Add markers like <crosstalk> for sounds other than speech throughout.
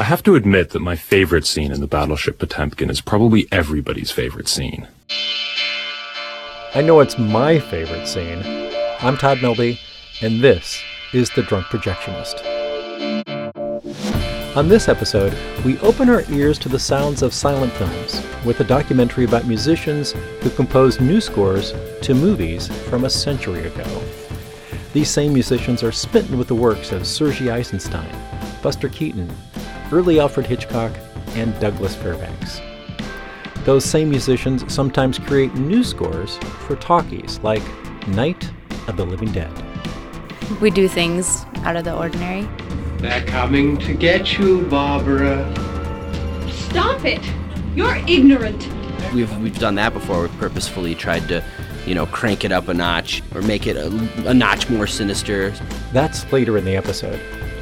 I have to admit that my favorite scene in the battleship Potemkin is probably everybody's favorite scene. I know it's my favorite scene. I'm Todd Milby, and this is The Drunk Projectionist. On this episode, we open our ears to the sounds of silent films with a documentary about musicians who composed new scores to movies from a century ago. These same musicians are smitten with the works of Sergei Eisenstein, Buster Keaton, early Alfred Hitchcock, and Douglas Fairbanks. Those same musicians sometimes create new scores for talkies like Night of the Living Dead. We do things out of the ordinary. They're coming to get you, Barbara. Stop it! You're ignorant. We've we've done that before. We've purposefully tried to, you know, crank it up a notch or make it a, a notch more sinister. That's later in the episode.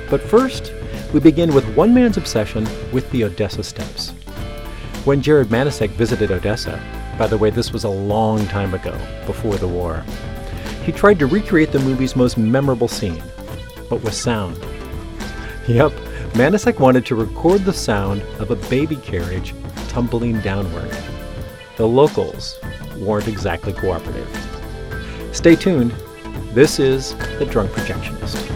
But first, we begin with one man's obsession with the Odessa Steps. When Jared Manasek visited Odessa, by the way, this was a long time ago, before the war, he tried to recreate the movie's most memorable scene, but with sound. Yep, Manasek wanted to record the sound of a baby carriage tumbling downward. The locals weren't exactly cooperative. Stay tuned. This is The Drunk Projectionist.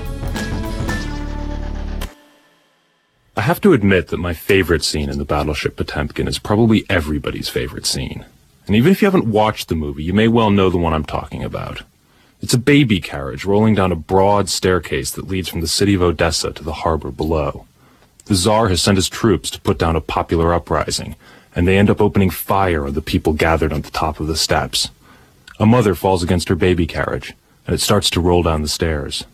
Have to admit that my favorite scene in the battleship Potemkin is probably everybody's favorite scene. And even if you haven't watched the movie, you may well know the one I'm talking about. It's a baby carriage rolling down a broad staircase that leads from the city of Odessa to the harbor below. The Tsar has sent his troops to put down a popular uprising, and they end up opening fire on the people gathered on the top of the steps. A mother falls against her baby carriage, and it starts to roll down the stairs.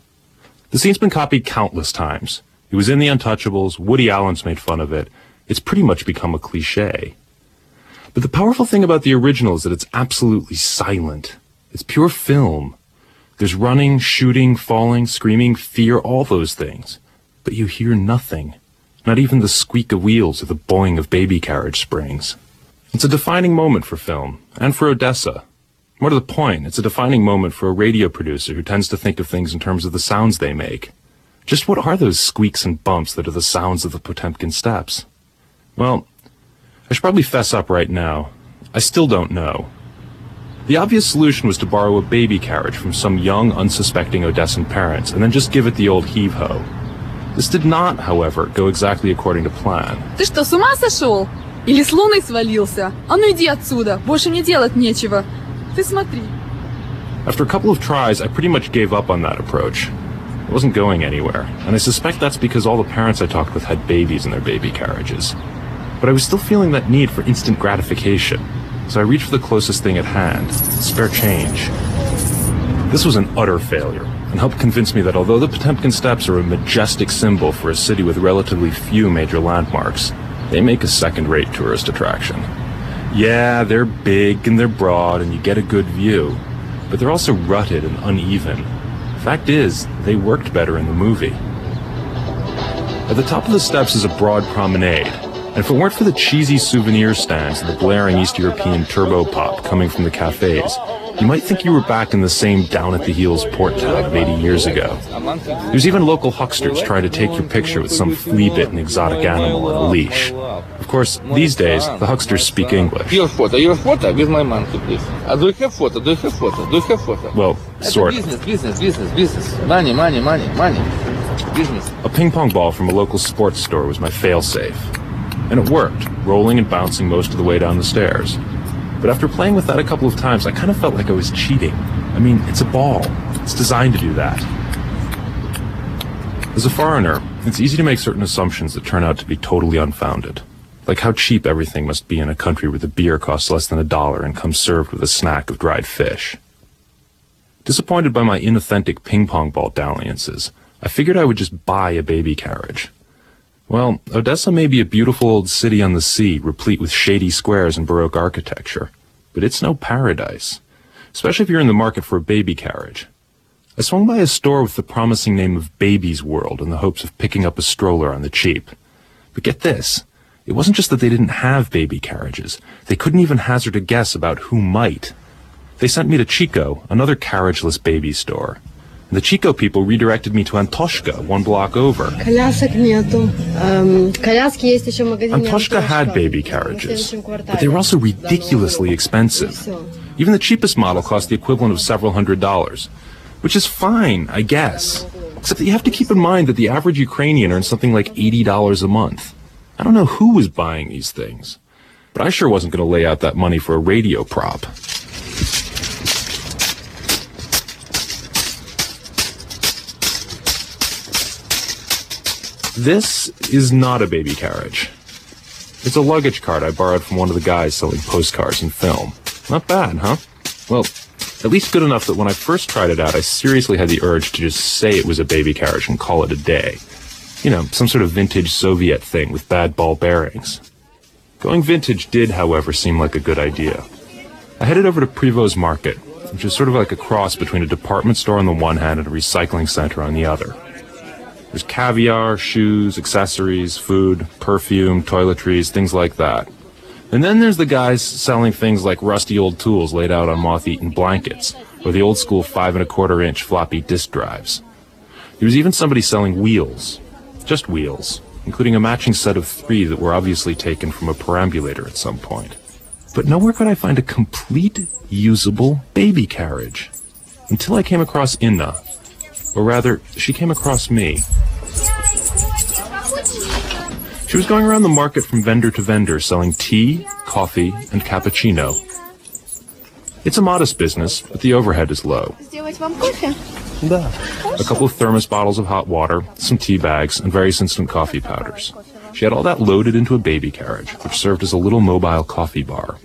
The scene's been copied countless times. It was in The Untouchables, Woody Allen's made fun of it. It's pretty much become a cliche. But the powerful thing about the original is that it's absolutely silent. It's pure film. There's running, shooting, falling, screaming, fear, all those things. But you hear nothing. Not even the squeak of wheels or the boing of baby carriage springs. It's a defining moment for film, and for Odessa. More to the point, it's a defining moment for a radio producer who tends to think of things in terms of the sounds they make. Just what are those squeaks and bumps that are the sounds of the Potemkin steppes? Well, I should probably fess up right now. I still don't know. The obvious solution was to borrow a baby carriage from some young, unsuspecting Odessan parents and then just give it the old heave-ho. This did not, however, go exactly according to plan. Ты что, с ума сошел? Или с луны свалился? А ну иди отсюда, больше мне делать нечего. Ты смотри. After a couple of tries, I pretty much gave up on that approach. It wasn't going anywhere, and I suspect that's because all the parents I talked with had babies in their baby carriages. But I was still feeling that need for instant gratification, so I reached for the closest thing at hand spare change. This was an utter failure, and helped convince me that although the Potemkin Steps are a majestic symbol for a city with relatively few major landmarks, they make a second rate tourist attraction. Yeah, they're big and they're broad, and you get a good view, but they're also rutted and uneven. Fact is, they worked better in the movie. At the top of the steps is a broad promenade, and if it weren't for the cheesy souvenir stands and the blaring East European turbo pop coming from the cafes, you might think you were back in the same down at the heels port town of 80 years ago. There's even local hucksters trying to take your picture with some flea-bitten exotic animal on a leash course, these days, the hucksters speak English. Your photo, your photo with my monkey, please. Uh, do you have photo? Do you have photo? Do you have photo? Well, sort of. Business, business, business, business. Money, money, money, money. Business. A ping pong ball from a local sports store was my failsafe. And it worked, rolling and bouncing most of the way down the stairs. But after playing with that a couple of times, I kind of felt like I was cheating. I mean, it's a ball. It's designed to do that. As a foreigner, it's easy to make certain assumptions that turn out to be totally unfounded. Like how cheap everything must be in a country where the beer costs less than a dollar and comes served with a snack of dried fish. Disappointed by my inauthentic ping pong ball dalliances, I figured I would just buy a baby carriage. Well, Odessa may be a beautiful old city on the sea, replete with shady squares and Baroque architecture, but it's no paradise, especially if you're in the market for a baby carriage. I swung by a store with the promising name of Baby's World in the hopes of picking up a stroller on the cheap. But get this, it wasn't just that they didn't have baby carriages. They couldn't even hazard a guess about who might. They sent me to Chico, another carriageless baby store. And the Chico people redirected me to Antoshka, one block over. Antoshka had baby carriages, but they were also ridiculously expensive. Even the cheapest model cost the equivalent of several hundred dollars, which is fine, I guess. Except that you have to keep in mind that the average Ukrainian earns something like $80 a month. I don't know who was buying these things, but I sure wasn't going to lay out that money for a radio prop. This is not a baby carriage. It's a luggage cart I borrowed from one of the guys selling postcards and film. Not bad, huh? Well, at least good enough that when I first tried it out, I seriously had the urge to just say it was a baby carriage and call it a day. You know, some sort of vintage Soviet thing with bad ball bearings. Going vintage did, however, seem like a good idea. I headed over to Privoz Market, which is sort of like a cross between a department store on the one hand and a recycling center on the other. There's caviar, shoes, accessories, food, perfume, toiletries, things like that. And then there's the guys selling things like rusty old tools laid out on moth-eaten blankets, or the old school five and a quarter inch floppy disk drives. There was even somebody selling wheels. Just wheels, including a matching set of three that were obviously taken from a perambulator at some point. But nowhere could I find a complete, usable baby carriage. Until I came across Inna. Or rather, she came across me. She was going around the market from vendor to vendor selling tea, coffee, and cappuccino. It's a modest business, but the overhead is low. A couple of thermos bottles of hot water, some tea bags, and various instant coffee powders. She had all that loaded into a baby carriage, which served as a little mobile coffee bar.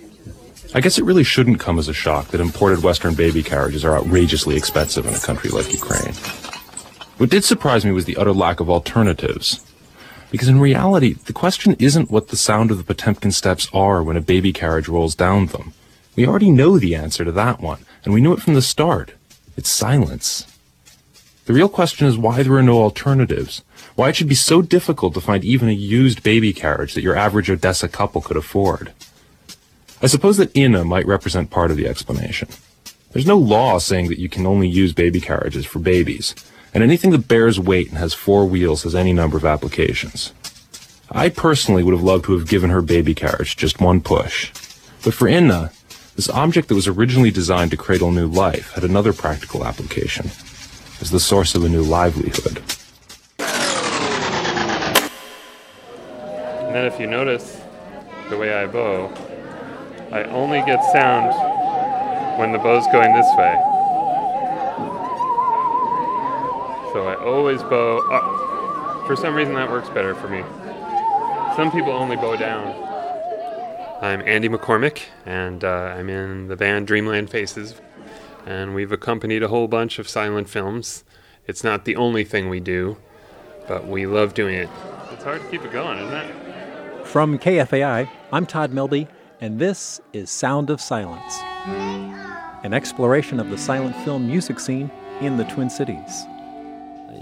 I guess it really shouldn't come as a shock that imported Western baby carriages are outrageously expensive in a country like Ukraine. What did surprise me was the utter lack of alternatives. Because in reality, the question isn't what the sound of the Potemkin steps are when a baby carriage rolls down them. We already know the answer to that one, and we knew it from the start. It's silence. The real question is why there are no alternatives. Why it should be so difficult to find even a used baby carriage that your average Odessa couple could afford. I suppose that Inna might represent part of the explanation. There's no law saying that you can only use baby carriages for babies, and anything that bears weight and has four wheels has any number of applications. I personally would have loved to have given her baby carriage just one push. But for Inna, this object that was originally designed to cradle new life had another practical application as the source of a new livelihood. And then if you notice the way I bow, I only get sound when the bow's going this way. So I always bow up. For some reason that works better for me. Some people only bow down. I'm Andy McCormick, and uh, I'm in the band Dreamland Faces, and we've accompanied a whole bunch of silent films. It's not the only thing we do, but we love doing it. It's hard to keep it going, isn't it? From KFAI, I'm Todd Milby, and this is Sound of Silence, an exploration of the silent film music scene in the Twin Cities.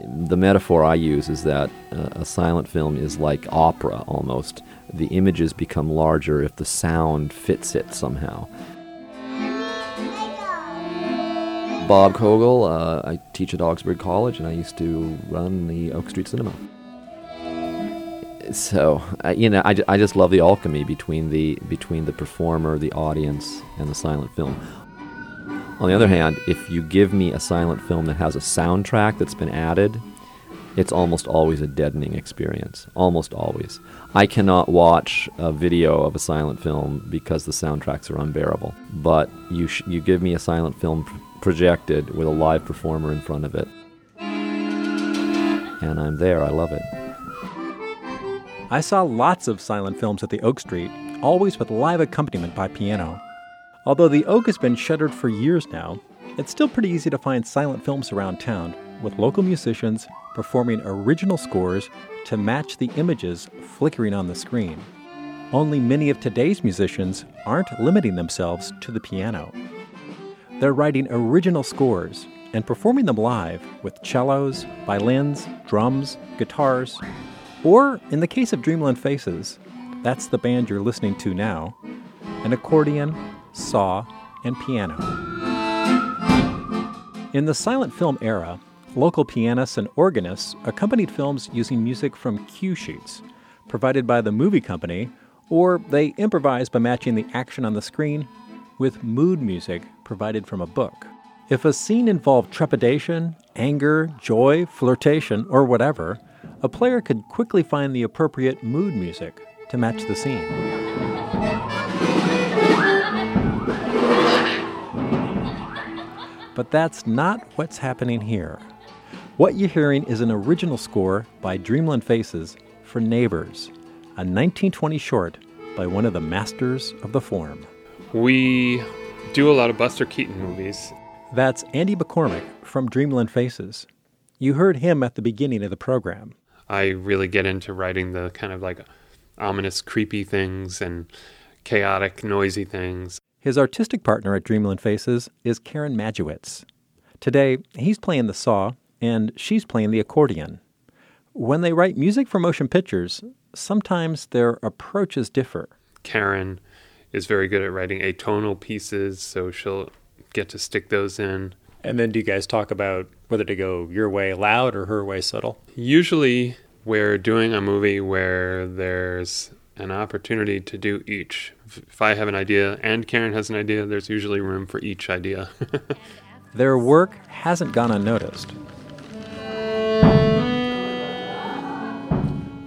The metaphor I use is that uh, a silent film is like opera almost. The images become larger if the sound fits it somehow. Bob Cowgill, uh, I teach at Augsburg College, and I used to run the Oak Street Cinema. So uh, you know I, I just love the alchemy between the between the performer the audience and the silent film. On the other hand if you give me a silent film that has a soundtrack that's been added it's almost always a deadening experience. Almost always. I cannot watch a video of a silent film because the soundtracks are unbearable. But you sh- you give me a silent film pr- projected with a live performer in front of it. And i'm there. I love it. I saw lots of silent films at the Oak Street, always with live accompaniment by piano. Although the Oak has been shuttered for years now, it's still pretty easy to find silent films around town, with local musicians performing original scores to match the images flickering on the screen. Only many of today's musicians aren't limiting themselves to the piano. They're writing original scores and performing them live with cellos, violins, drums, guitars, or, in the case of Dreamland Faces, that's the band you're listening to now, an accordion, saw, and piano. In the silent film era, local pianists and organists accompanied films using music from cue sheets provided by the movie company, or they improvised by matching the action on the screen with mood music provided from a book. If a scene involved trepidation, anger, joy, flirtation, or whatever, a player could quickly find the appropriate mood music to match the scene. But that's not what's happening here. What you're hearing is an original score by Dreamland Faces for Neighbors, a 1920 short by one of the masters of the form. We do a lot of Buster Keaton movies. That's Andy McCormick from Dreamland Faces. You heard him at the beginning of the program. I really get into writing the kind of like ominous, creepy things and chaotic, noisy things. His artistic partner at Dreamland Faces is Karen Majewicz. Today, he's playing the saw and she's playing the accordion. When they write music for motion pictures, sometimes their approaches differ. Karen is very good at writing atonal pieces, so she'll get to stick those in. And then do you guys talk about whether to go your way loud or her way subtle? Usually, we're doing a movie where there's an opportunity to do each. If I have an idea and Karen has an idea, there's usually room for each idea. <laughs> Their work hasn't gone unnoticed.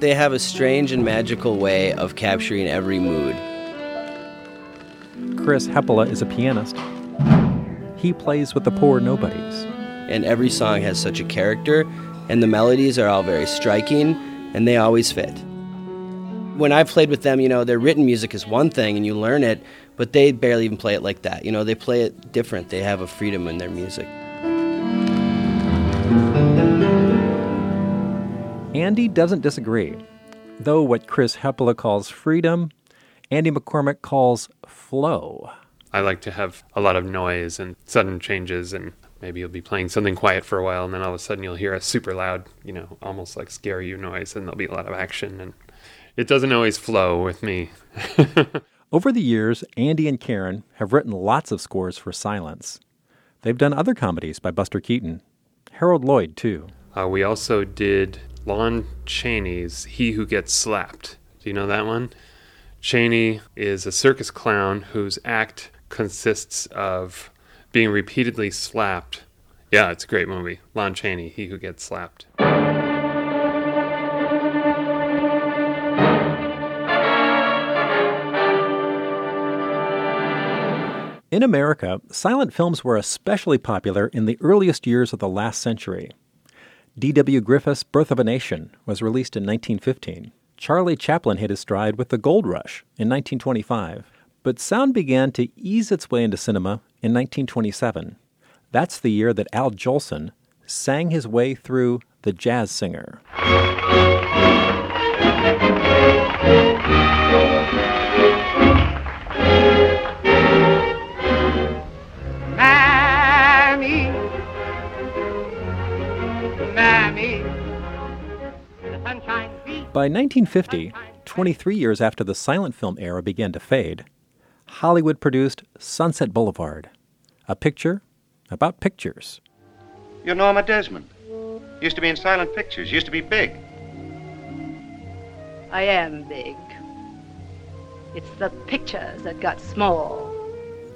They have a strange and magical way of capturing every mood. Chris Heppola is a pianist. He plays with the poor nobodies. And every song has such a character, and the melodies are all very striking, and they always fit. When I've played with them, you know, their written music is one thing and you learn it, but they barely even play it like that. You know, they play it different. They have a freedom in their music. Andy doesn't disagree. Though what Chris Heppola calls freedom, Andy McCormick calls flow. I like to have a lot of noise and sudden changes, and maybe you'll be playing something quiet for a while, and then all of a sudden you'll hear a super loud, you know, almost like scare you noise, and there'll be a lot of action, and it doesn't always flow with me. <laughs> Over the years, Andy and Karen have written lots of scores for silence. They've done other comedies by Buster Keaton, Harold Lloyd, too. Uh, we also did Lon Chaney's He Who Gets Slapped. Do you know that one? Chaney is a circus clown whose act consists of being repeatedly slapped. Yeah, it's a great movie. Lon Chaney, He Who Gets Slapped. In America, silent films were especially popular in the earliest years of the last century. D.W. Griffith's Birth of a Nation was released in 1915. Charlie Chaplin hit his stride with The Gold Rush in 1925. But sound began to ease its way into cinema in 1927. That's the year that Al Jolson sang his way through The Jazz Singer. By 1950, 23 years after the silent film era began to fade, Hollywood produced Sunset Boulevard, a picture about pictures. You're Norma Desmond. Used to be in silent pictures, used to be big. I am big. It's the pictures that got small.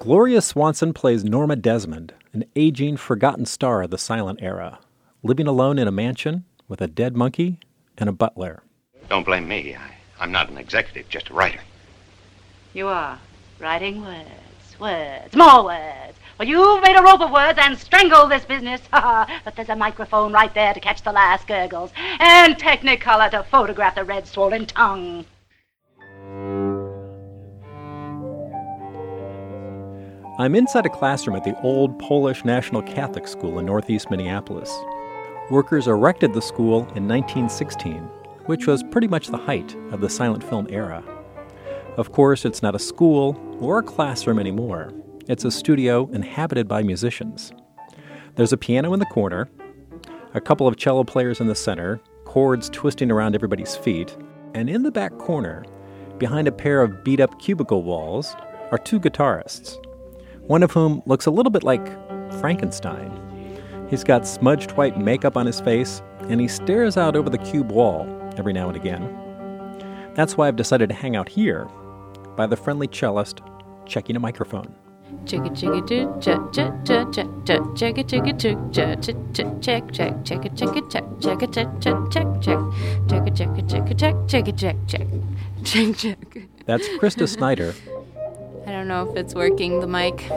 Gloria Swanson plays Norma Desmond, an aging, forgotten star of the silent era, living alone in a mansion with a dead monkey and a butler. Don't blame me. I, I'm not an executive, just a writer. You are writing words, words, more words. Well, you've made a rope of words and strangled this business. <laughs> Ha ha, but there's a microphone right there to catch the last gurgles, and Technicolor to photograph the red swollen tongue. I'm inside a classroom at the old Polish National Catholic School in northeast Minneapolis. Workers erected the school in 1916, which was pretty much the height of the silent film era. Of course, it's not a school or a classroom anymore. It's a studio inhabited by musicians. There's a piano in the corner, a couple of cello players in the center, chords twisting around everybody's feet, and in the back corner, behind a pair of beat up cubicle walls, are two guitarists, one of whom looks a little bit like Frankenstein. He's got smudged white makeup on his face, and he stares out over the cube wall every now and again. That's why I've decided to hang out here by the friendly cellist checking a microphone. Chicka choo check check check check check checka chicka choo check check check check check check check check check check checka check check check check. That's Krista <laughs> Snyder. I don't know if it's working, the mic.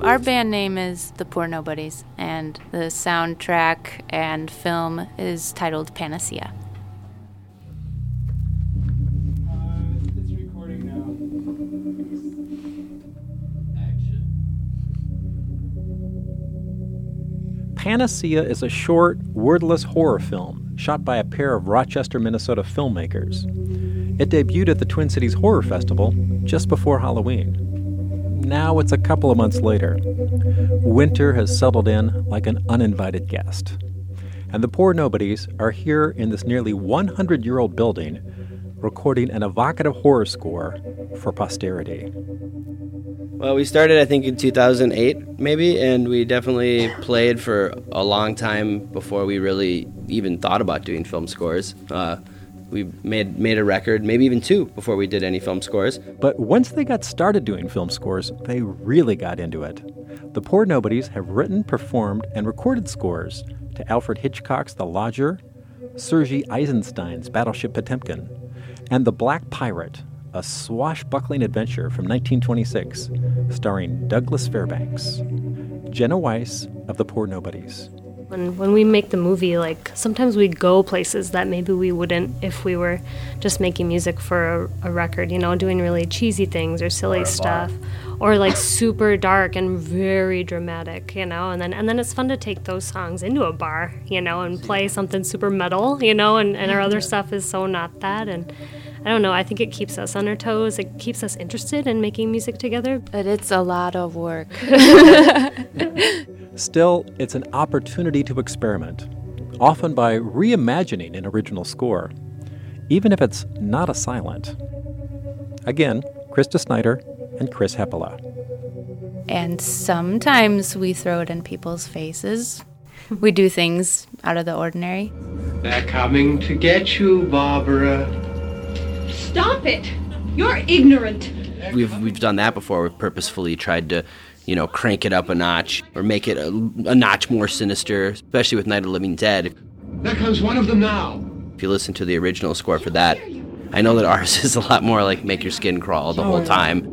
Our band name is The Poor Nobodies, and the soundtrack and film is titled Panacea. Panacea is a short, wordless horror film shot by a pair of Rochester, Minnesota filmmakers. It debuted at the Twin Cities Horror Festival just before Halloween. Now it's a couple of months later. Winter has settled in like an uninvited guest. And the poor nobodies are here in this nearly 100 year old building recording an evocative horror score for posterity. Well, we started, I think, in 2008, maybe, and we definitely played for a long time before we really even thought about doing film scores. Uh, we made made a record, maybe even two, before we did any film scores. But once they got started doing film scores, they really got into it. The Poor Nobodies have written, performed, and recorded scores to Alfred Hitchcock's The Lodger, Sergei Eisenstein's Battleship Potemkin, and The Black Pirate, a swashbuckling adventure from 1926, starring Douglas Fairbanks. Jenna Weiss of The Poor Nobodies. When, when we make the movie, like sometimes we go places that maybe we wouldn't if we were just making music for a, a record, you know, doing really cheesy things or silly Or stuff, or like super dark and very dramatic, you know. And then and then it's fun to take those songs into a bar, you know, and play something super metal, you know. And, and our other stuff is so not that. And I don't know. I think it keeps us on our toes. It keeps us interested in making music together. But it's a lot of work. <laughs> Still, it's an opportunity to experiment, often by reimagining an original score, even if it's not a silent. Again, Krista Snyder and Chris Heppola. And sometimes we throw it in people's faces. We do things out of the ordinary. They're coming to get you, Barbara. Stop it! You're ignorant. We've we've done that before. We've purposefully tried to, you know, crank it up a notch or make it a, a notch more sinister, especially with Night of the Living Dead. There comes one of them now. If you listen to the original score for that, I know that ours <laughs> is a lot more like make your skin crawl the whole oh. time,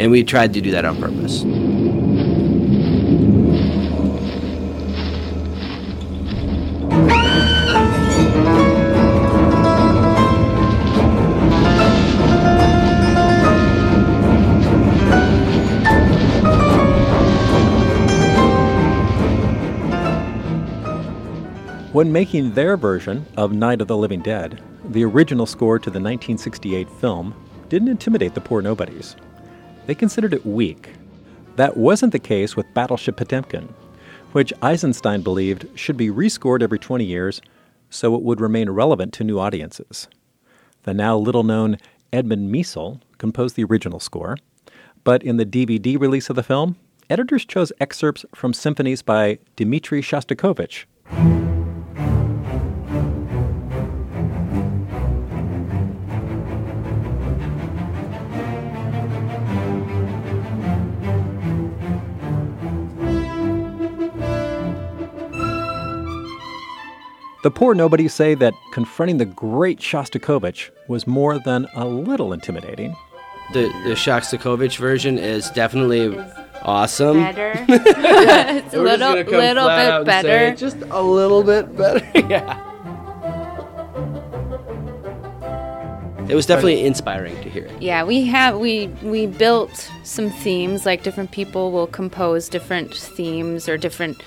and we tried to do that on purpose. When making their version of Night of the Living Dead, the original score to the 1968 film didn't intimidate the poor nobodies. They considered it weak. That wasn't the case with Battleship Potemkin, which Eisenstein believed should be rescored every 20 years so it would remain relevant to new audiences. The now little known Edmund Meisel composed the original score, but in the DVD release of the film, editors chose excerpts from symphonies by Dmitri Shostakovich, The poor nobodies say that confronting the great Shostakovich was more than a little intimidating. The the Shostakovich version is definitely awesome. Better. <laughs> <laughs> it's a little, little bit and say better. Just a little bit better. <laughs> yeah. It was definitely inspiring to hear it. Yeah, we have we we built some themes. Like different people will compose different themes or different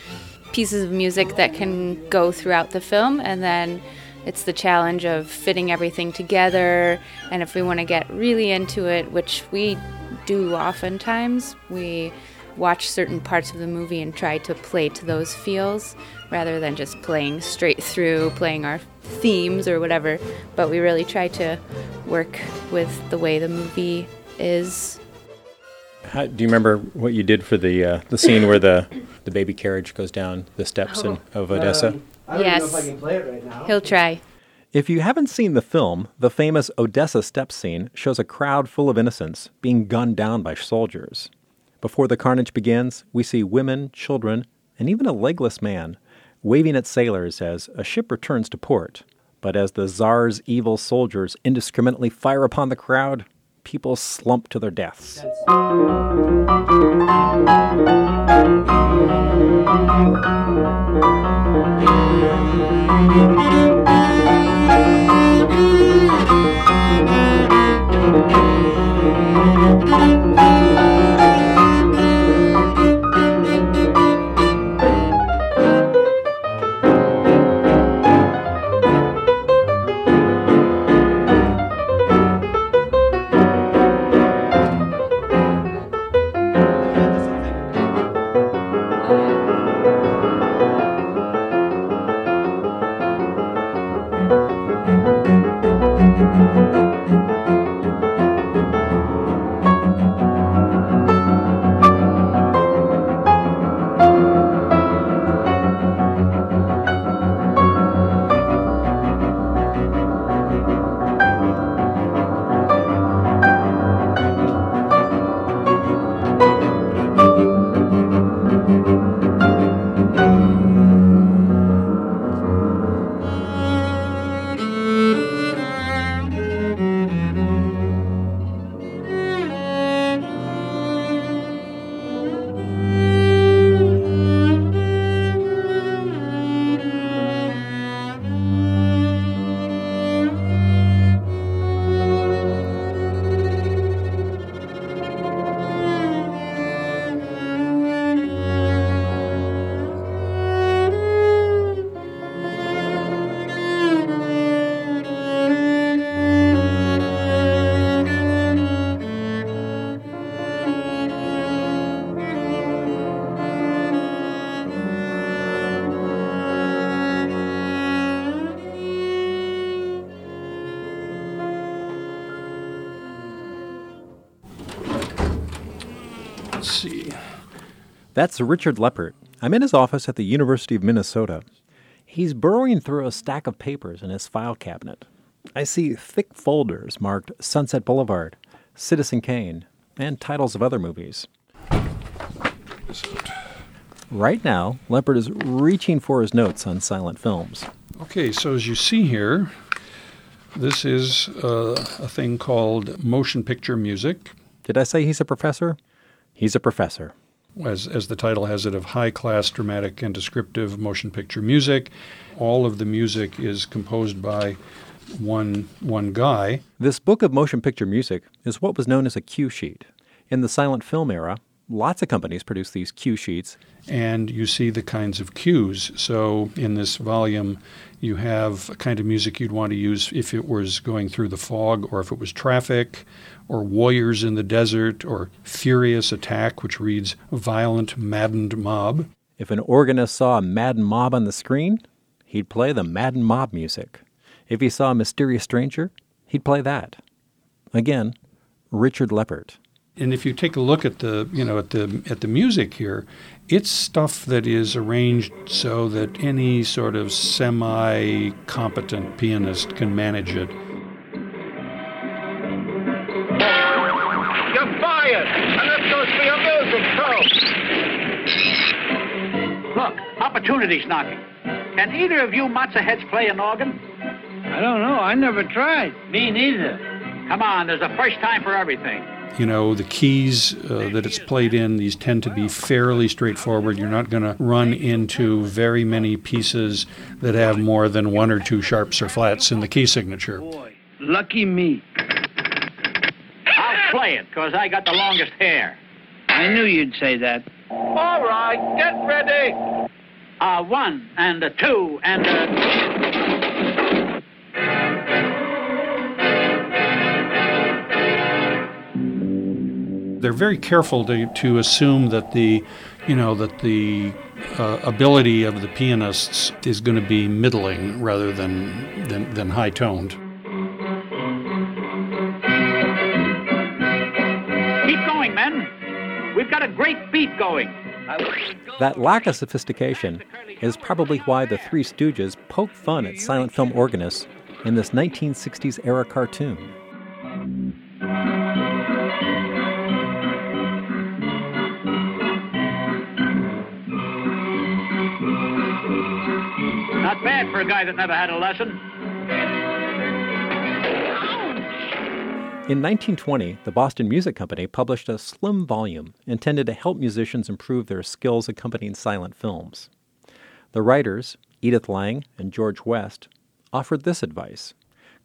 pieces of music that can go throughout the film, and then it's the challenge of fitting everything together. And if we want to get really into it, which we do oftentimes, we watch certain parts of the movie and try to play to those feels rather than just playing straight through, playing our themes or whatever. But we really try to work with the way the movie is. How, do you remember what you did for the uh, the scene where the the baby carriage goes down the steps in, of Odessa? Um, I don't yes. know if I can play it right now. He'll try. If you haven't seen the film, the famous Odessa steps scene shows a crowd full of innocents being gunned down by soldiers. Before the carnage begins, we see women, children, and even a legless man waving at sailors as a ship returns to port. But as the Tsar's evil soldiers indiscriminately fire upon the crowd, people slump to their deaths. Let's see. That's Richard Leppert. I'm in his office at the University of Minnesota. He's burrowing through a stack of papers in his file cabinet. I see thick folders marked Sunset Boulevard, Citizen Kane, and titles of other movies. Right now, Leppert is reaching for his notes on silent films. Okay, so as you see here, this is uh, a thing called motion picture music. Did I say he's a professor? He's a professor. As, as the title has it, of high class dramatic and descriptive motion picture music. All of the music is composed by one, one guy. This book of motion picture music is what was known as a cue sheet. In the silent film era, lots of companies produce these cue sheets. and you see the kinds of cues. So in this volume, you have a kind of music you'd want to use if it was going through the fog, or if it was traffic, or warriors in the desert, or furious attack, which reads violent, maddened mob. If an organist saw a maddened mob on the screen, he'd play the maddened mob music. If he saw a mysterious stranger, he'd play that. Again, Richard Leppert. And if you take a look at the, you know, at the at the music here, it's stuff that is arranged so that any sort of semi-competent pianist can manage it. You're fired! And that's supposed to be your music, too! Look, opportunity's knocking. Can either of you matzo heads play an organ? I don't know. I never tried. Me neither. Come on, there's a first time for everything. You know, the keys uh, that it's played in, these tend to be fairly straightforward. You're not going to run into very many pieces that have more than one or two sharps or flats in the key signature. Boy, lucky me. I'll play it, because I got the longest hair. I knew you'd say that. All right, get ready. A one, and a two, and a... They're very careful to, to assume that the, you know, that the uh, ability of the pianists is going to be middling rather than, than, than high toned. Keep going, men. We've got a great beat going. That lack of sophistication is probably why the Three Stooges poke fun at silent film organists in this 1960s era cartoon. Not bad for a guy that never had a lesson. In 1920, the Boston Music Company published a slim volume intended to help musicians improve their skills accompanying silent films. The writers, Edith Lang and George West, offered this advice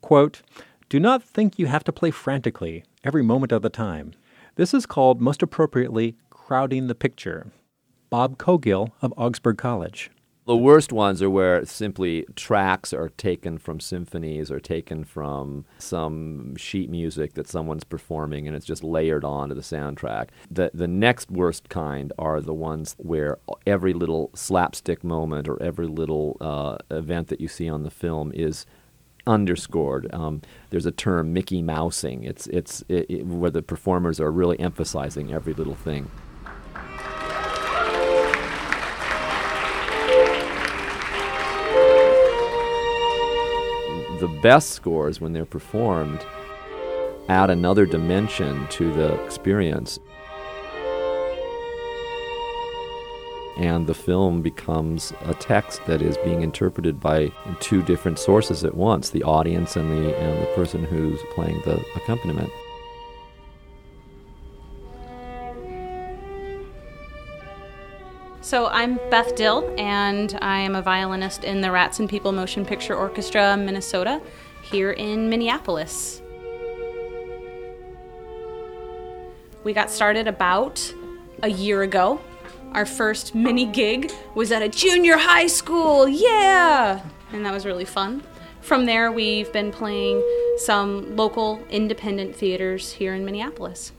quote, Do not think you have to play frantically every moment of the time. This is called, most appropriately, crowding the picture. Bob Cowgill of Augsburg College. The worst ones are where simply tracks are taken from symphonies or taken from some sheet music that someone's performing and it's just layered onto the soundtrack. The the next worst kind are the ones where every little slapstick moment or every little uh, event that you see on the film is underscored. Um, there's a term Mickey Mousing. It's it's it, it, where the performers are really emphasizing every little thing. The best scores, when they're performed, add another dimension to the experience. And the film becomes a text that is being interpreted by two different sources at once the audience and the, and the person who's playing the accompaniment. So I'm Beth Dill, and I am a violinist in the Rats and People Motion Picture Orchestra, Minnesota, here in Minneapolis. We got started about a year ago. Our first mini gig was at a junior high school, yeah! And that was really fun. From there, we've been playing some local independent theaters here in Minneapolis.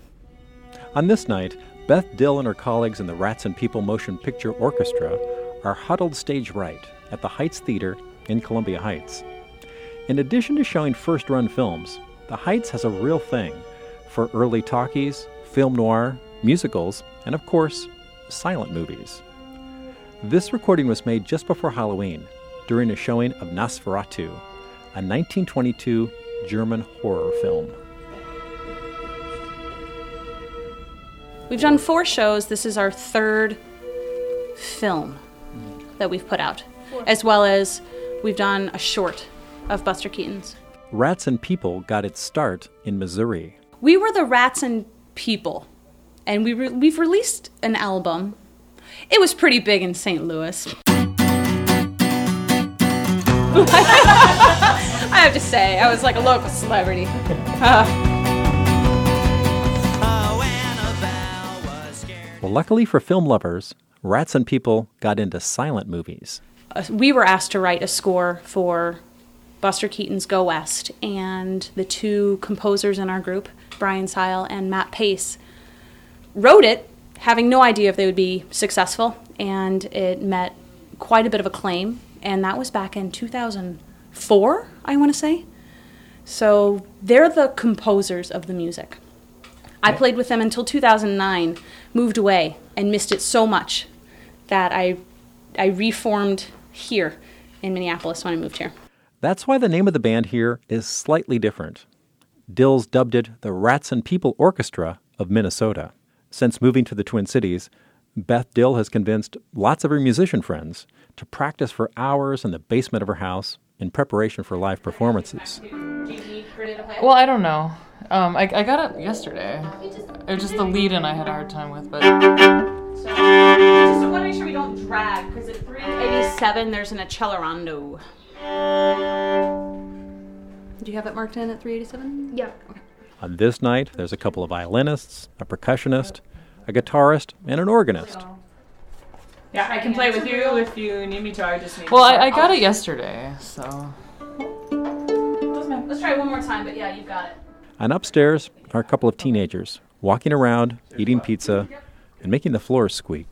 On this night, Beth Dill and her colleagues in the Rats and People Motion Picture Orchestra are huddled stage right at the Heights Theater in Columbia Heights. In addition to showing first run films, the Heights has a real thing for early talkies, film noir, musicals, and of course, silent movies. This recording was made just before Halloween during a showing of Nosferatu, a 1922 German horror film. We've done four shows. This is our third film that we've put out, as well as we've done a short of Buster Keaton's. Rats and People got its start in Missouri. We were the Rats and People, and we re- we've released an album. It was pretty big in St. Louis. <laughs> I have to say, I was like a local celebrity. Uh, <laughs> luckily for film lovers, Rats and People got into silent movies. uh, we were asked to write a score for Buster Keaton's Go West, and the two composers in our group, Brian Seil and Matt Pace, wrote it having no idea if they would be successful, and it met quite a bit of acclaim, and that was back in 2004, I want to say. So they're the composers of the music. I played with them until 2009, moved away, and missed it so much that I, I reformed here in Minneapolis when I moved here. That's why the name of the band here is slightly different. Dills dubbed it the Rats and People Orchestra of Minnesota. Since moving to the Twin Cities, Beth Dill has convinced lots of her musician friends to practice for hours in the basement of her house in preparation for live performances. Well, I don't know. Um, I, I got it yesterday. It was just the lead in I had a hard time with, but. So, just want to make sure we don't drag, because at 387 there's an accelerando. Do you have it marked in at 387? Yeah. Okay. On this night, there's a couple of violinists, a percussionist, a guitarist, and an organist. Yeah, I can play with you if you need me to. I just need. Well, to I, I got it yesterday, so. Doesn't. Let's try it one more time, but yeah, you've got it. And upstairs are a couple of teenagers walking around, eating pizza, and making the floors squeak.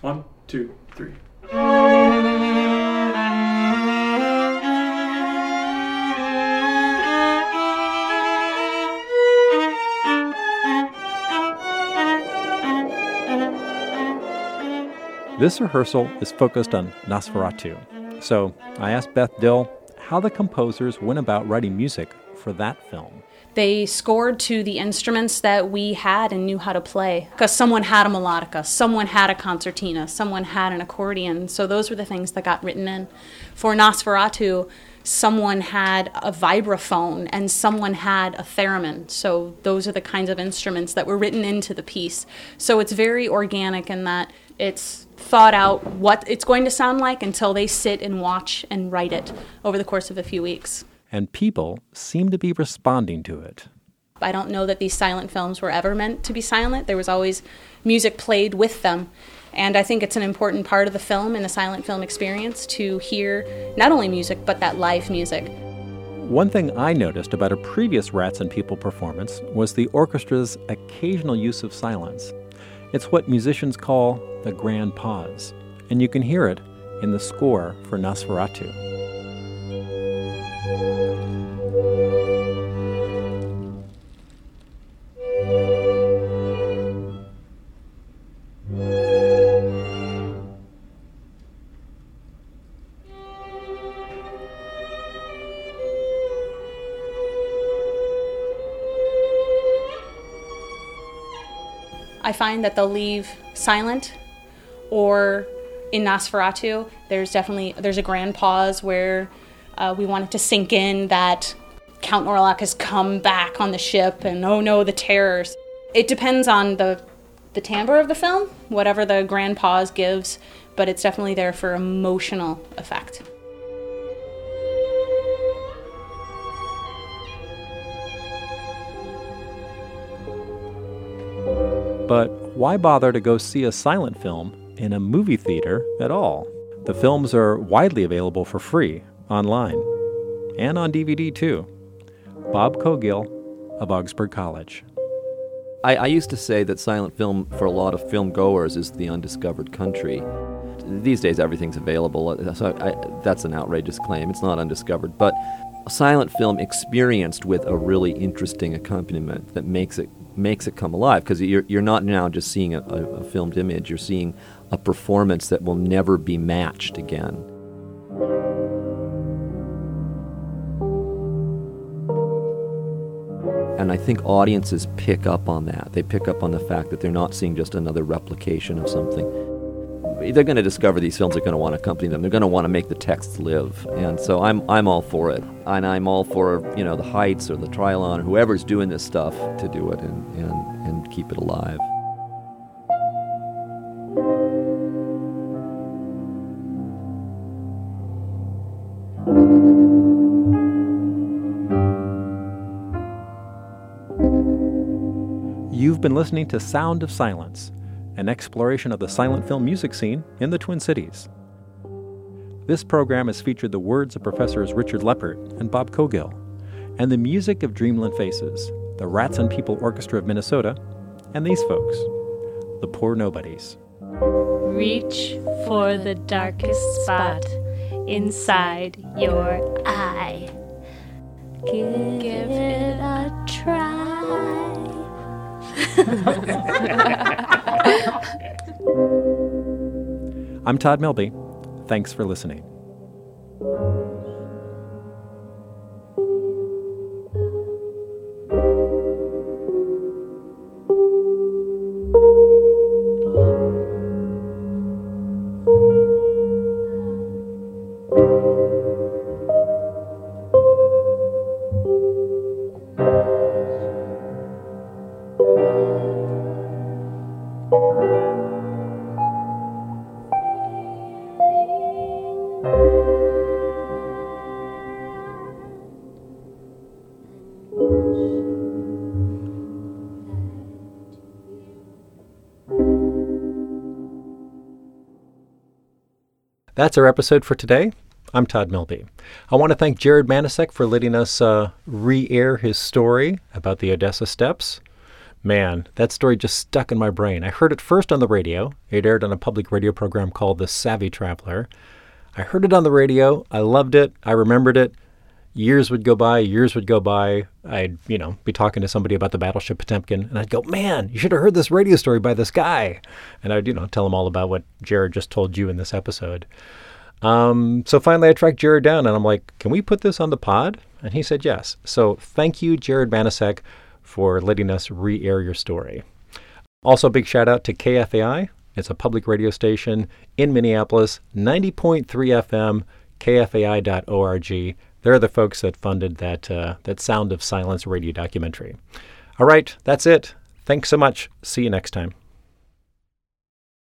One, two, three. This rehearsal is focused on Nosferatu. So I asked Beth Dill how the composers went about writing music for that film. They scored to the instruments that we had and knew how to play. Because someone had a melodica, someone had a concertina, someone had an accordion. So those were the things that got written in. For Nosferatu, someone had a vibraphone and someone had a theremin. So those are the kinds of instruments that were written into the piece. So it's very organic in that it's thought out what it's going to sound like until they sit and watch and write it over the course of a few weeks and people seem to be responding to it. I don't know that these silent films were ever meant to be silent. There was always music played with them. And I think it's an important part of the film and the silent film experience to hear not only music, but that live music. One thing I noticed about a previous Rats and People performance was the orchestra's occasional use of silence. It's what musicians call the grand pause, and you can hear it in the score for Nosferatu. I find that they'll leave silent or in Nosferatu, there's definitely there's a grand pause where uh, we want it to sink in that Count Orlok has come back on the ship, and oh no, the terrors. It depends on the the timbre of the film, whatever the grand pause gives, but it's definitely there for emotional effect. But why bother to go see a silent film in a movie theater at all? The films are widely available for free online and on DVD too. Bob Cowgill of Augsburg College. I, I, used to say that silent film for a lot of film goers is the undiscovered country. These days, everything's available, uh, so I, that's an outrageous claim. It's not undiscovered, but silent film experienced with a really interesting accompaniment that makes it makes it come alive because you're, you're not now just seeing a, a, a filmed image, you're seeing a performance that will never be matched again. And I think audiences pick up on that. They pick up on the fact that they're not seeing just another replication of something. They're going to discover these films are going to want to accompany them. They're going to want to make the texts live. And so I'm, I'm all for it. And I'm all for, you know, the Heights or the Trylon or whoever's doing this stuff to do it and, and, and keep it alive. You've been listening to Sound of Silence, an exploration of the silent film music scene in the Twin Cities. This program has featured the words of Professors Richard Leppert and Bob Cowgill, and the music of Dreamland Faces, the Rats and People Orchestra of Minnesota, and these folks, the Poor Nobodies. Reach for the darkest spot inside your eye. Give, Give it a try. I'm Todd Milby. Thanks for listening. That's our episode for today. I'm Todd Milby. I want to thank Jared Manasek for letting us uh, re air his story about the Odessa Steps. Man, that story just stuck in my brain. I heard it first on the radio. It aired on a public radio program called The Savvy Traveler. I heard it on the radio. I loved it. I remembered it. Years would go by, years would go by. I'd, you know, be talking to somebody about the battleship Potemkin, and I'd go, "Man, you should have heard this radio story by this guy," and I'd, you know, tell them all about what Jared just told you in this episode. Um, so finally, I tracked Jared down, and I'm like, "Can we put this on the pod?" And he said yes. So thank you, Jared Banasek, for letting us re-air your story. Also, big shout out to KFAI. It's a public radio station in Minneapolis, 90.3 FM, kfai.org. They're the folks that funded that, uh, that Sound of Silence radio documentary. All right, that's it. Thanks so much. See you next time.